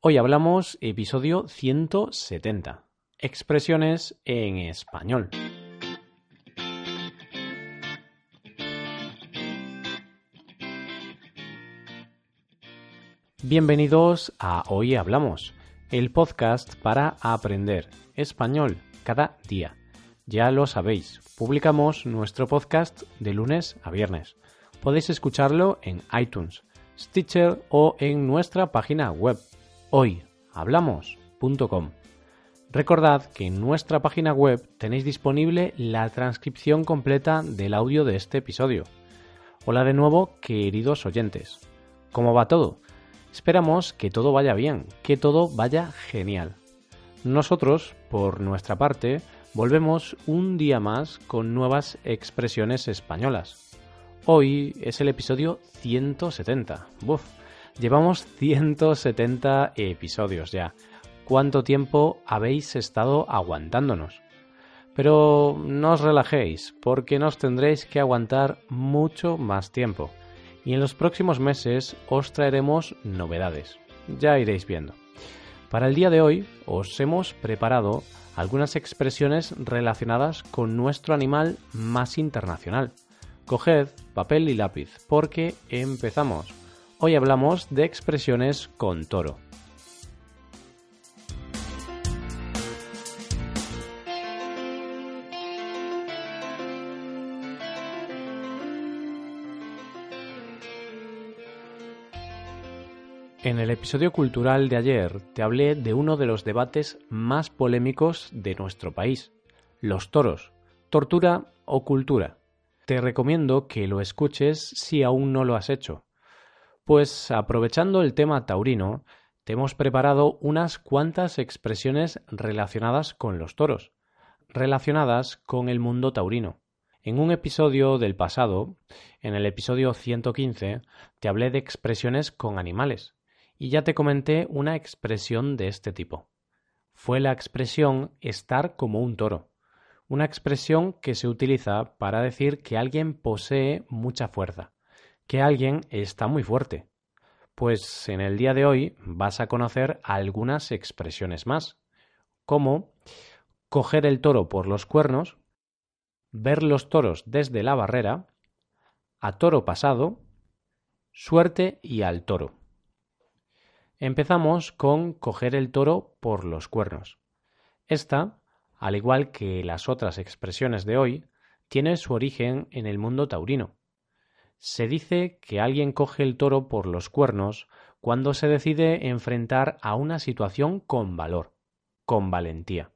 Hoy hablamos episodio 170. Expresiones en español. Bienvenidos a Hoy Hablamos, el podcast para aprender español cada día. Ya lo sabéis, publicamos nuestro podcast de lunes a viernes. Podéis escucharlo en iTunes, Stitcher o en nuestra página web hoyhablamos.com. Recordad que en nuestra página web tenéis disponible la transcripción completa del audio de este episodio. Hola de nuevo, queridos oyentes. ¿Cómo va todo? Esperamos que todo vaya bien, que todo vaya genial. Nosotros, por nuestra parte, volvemos un día más con nuevas expresiones españolas. Hoy es el episodio 170. Buf, llevamos 170 episodios ya. ¿Cuánto tiempo habéis estado aguantándonos? Pero no os relajéis, porque nos tendréis que aguantar mucho más tiempo y en los próximos meses os traeremos novedades. Ya iréis viendo. Para el día de hoy os hemos preparado algunas expresiones relacionadas con nuestro animal más internacional. Coged papel y lápiz porque empezamos. Hoy hablamos de expresiones con toro. En el episodio cultural de ayer te hablé de uno de los debates más polémicos de nuestro país, los toros, tortura o cultura. Te recomiendo que lo escuches si aún no lo has hecho. Pues aprovechando el tema taurino, te hemos preparado unas cuantas expresiones relacionadas con los toros, relacionadas con el mundo taurino. En un episodio del pasado, en el episodio 115, te hablé de expresiones con animales y ya te comenté una expresión de este tipo. Fue la expresión estar como un toro, una expresión que se utiliza para decir que alguien posee mucha fuerza, que alguien está muy fuerte. Pues en el día de hoy vas a conocer algunas expresiones más, como coger el toro por los cuernos, ver los toros desde la barrera, a toro pasado, suerte y al toro. Empezamos con coger el toro por los cuernos. Esta, al igual que las otras expresiones de hoy, tiene su origen en el mundo taurino. Se dice que alguien coge el toro por los cuernos cuando se decide enfrentar a una situación con valor, con valentía.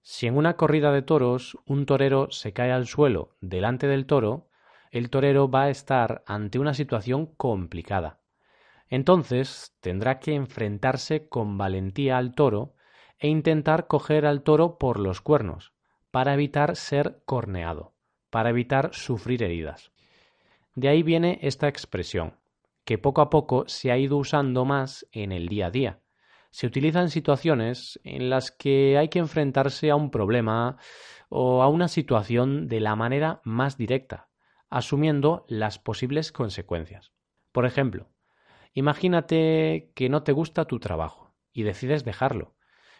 Si en una corrida de toros un torero se cae al suelo delante del toro, el torero va a estar ante una situación complicada entonces tendrá que enfrentarse con valentía al toro e intentar coger al toro por los cuernos, para evitar ser corneado, para evitar sufrir heridas. De ahí viene esta expresión, que poco a poco se ha ido usando más en el día a día. Se utiliza en situaciones en las que hay que enfrentarse a un problema o a una situación de la manera más directa, asumiendo las posibles consecuencias. Por ejemplo, Imagínate que no te gusta tu trabajo y decides dejarlo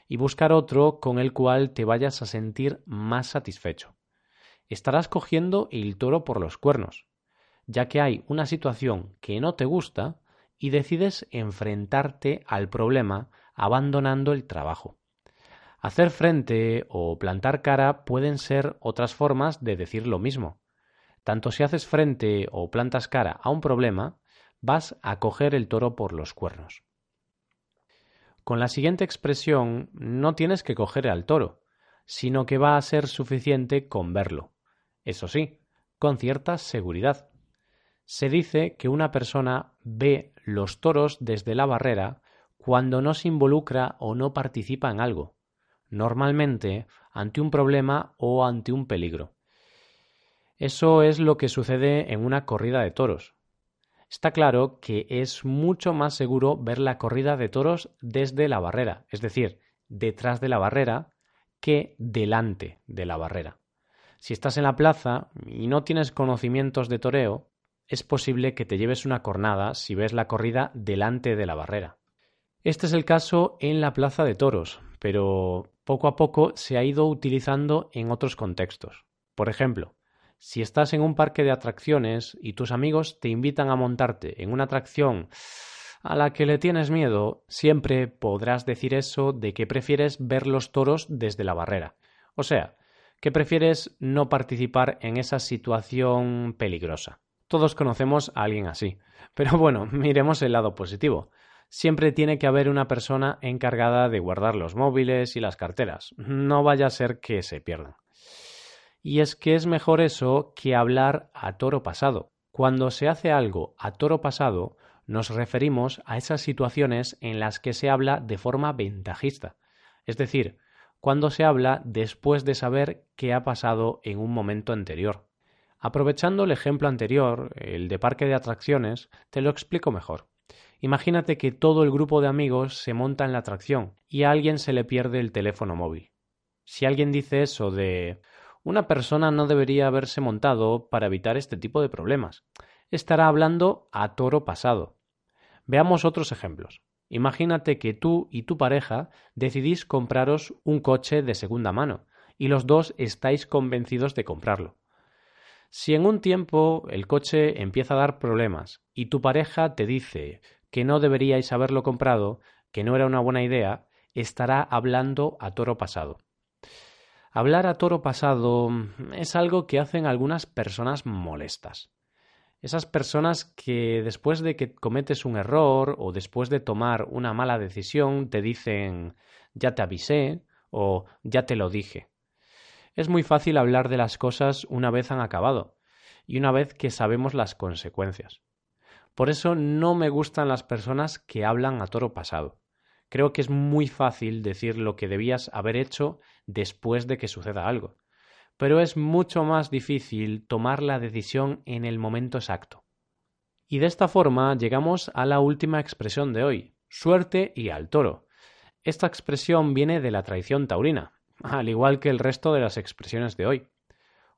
y buscar otro con el cual te vayas a sentir más satisfecho. Estarás cogiendo el toro por los cuernos, ya que hay una situación que no te gusta y decides enfrentarte al problema abandonando el trabajo. Hacer frente o plantar cara pueden ser otras formas de decir lo mismo. Tanto si haces frente o plantas cara a un problema, vas a coger el toro por los cuernos. Con la siguiente expresión no tienes que coger al toro, sino que va a ser suficiente con verlo. Eso sí, con cierta seguridad. Se dice que una persona ve los toros desde la barrera cuando no se involucra o no participa en algo, normalmente ante un problema o ante un peligro. Eso es lo que sucede en una corrida de toros. Está claro que es mucho más seguro ver la corrida de toros desde la barrera, es decir, detrás de la barrera, que delante de la barrera. Si estás en la plaza y no tienes conocimientos de toreo, es posible que te lleves una cornada si ves la corrida delante de la barrera. Este es el caso en la Plaza de Toros, pero poco a poco se ha ido utilizando en otros contextos. Por ejemplo, si estás en un parque de atracciones y tus amigos te invitan a montarte en una atracción a la que le tienes miedo, siempre podrás decir eso de que prefieres ver los toros desde la barrera. O sea, que prefieres no participar en esa situación peligrosa. Todos conocemos a alguien así. Pero bueno, miremos el lado positivo. Siempre tiene que haber una persona encargada de guardar los móviles y las carteras. No vaya a ser que se pierdan. Y es que es mejor eso que hablar a toro pasado. Cuando se hace algo a toro pasado, nos referimos a esas situaciones en las que se habla de forma ventajista, es decir, cuando se habla después de saber qué ha pasado en un momento anterior. Aprovechando el ejemplo anterior, el de parque de atracciones, te lo explico mejor. Imagínate que todo el grupo de amigos se monta en la atracción y a alguien se le pierde el teléfono móvil. Si alguien dice eso de una persona no debería haberse montado para evitar este tipo de problemas. Estará hablando a toro pasado. Veamos otros ejemplos. Imagínate que tú y tu pareja decidís compraros un coche de segunda mano y los dos estáis convencidos de comprarlo. Si en un tiempo el coche empieza a dar problemas y tu pareja te dice que no deberíais haberlo comprado, que no era una buena idea, estará hablando a toro pasado. Hablar a toro pasado es algo que hacen algunas personas molestas. Esas personas que después de que cometes un error o después de tomar una mala decisión te dicen ya te avisé o ya te lo dije. Es muy fácil hablar de las cosas una vez han acabado y una vez que sabemos las consecuencias. Por eso no me gustan las personas que hablan a toro pasado. Creo que es muy fácil decir lo que debías haber hecho después de que suceda algo, pero es mucho más difícil tomar la decisión en el momento exacto. Y de esta forma llegamos a la última expresión de hoy, suerte y al toro. Esta expresión viene de la tradición taurina, al igual que el resto de las expresiones de hoy.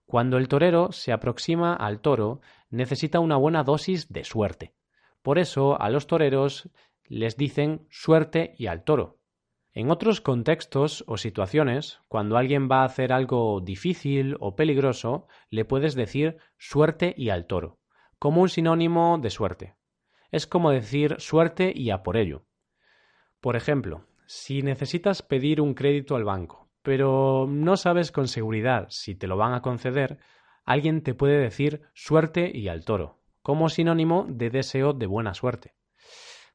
Cuando el torero se aproxima al toro, necesita una buena dosis de suerte. Por eso a los toreros les dicen suerte y al toro. En otros contextos o situaciones, cuando alguien va a hacer algo difícil o peligroso, le puedes decir suerte y al toro, como un sinónimo de suerte. Es como decir suerte y a por ello. Por ejemplo, si necesitas pedir un crédito al banco, pero no sabes con seguridad si te lo van a conceder, alguien te puede decir suerte y al toro, como sinónimo de deseo de buena suerte.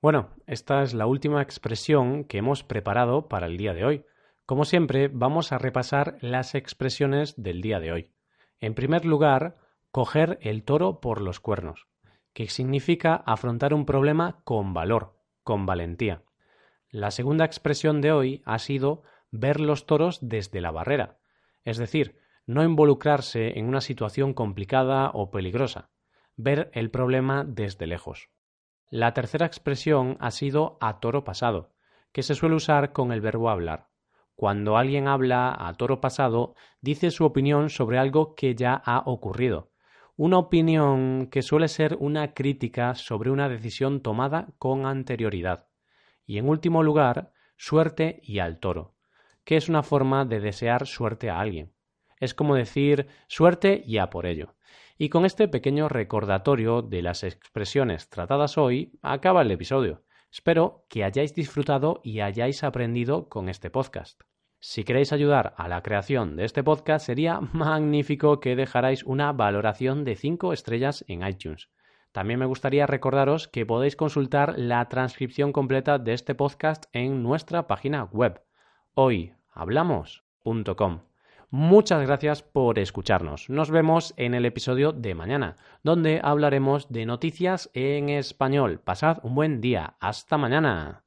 Bueno, esta es la última expresión que hemos preparado para el día de hoy. Como siempre, vamos a repasar las expresiones del día de hoy. En primer lugar, coger el toro por los cuernos, que significa afrontar un problema con valor, con valentía. La segunda expresión de hoy ha sido ver los toros desde la barrera, es decir, no involucrarse en una situación complicada o peligrosa, ver el problema desde lejos. La tercera expresión ha sido a toro pasado, que se suele usar con el verbo hablar. Cuando alguien habla a toro pasado, dice su opinión sobre algo que ya ha ocurrido. Una opinión que suele ser una crítica sobre una decisión tomada con anterioridad. Y en último lugar, suerte y al toro, que es una forma de desear suerte a alguien. Es como decir suerte y a por ello. Y con este pequeño recordatorio de las expresiones tratadas hoy, acaba el episodio. Espero que hayáis disfrutado y hayáis aprendido con este podcast. Si queréis ayudar a la creación de este podcast, sería magnífico que dejarais una valoración de 5 estrellas en iTunes. También me gustaría recordaros que podéis consultar la transcripción completa de este podcast en nuestra página web hoyhablamos.com. Muchas gracias por escucharnos. Nos vemos en el episodio de mañana, donde hablaremos de noticias en español. Pasad un buen día. Hasta mañana.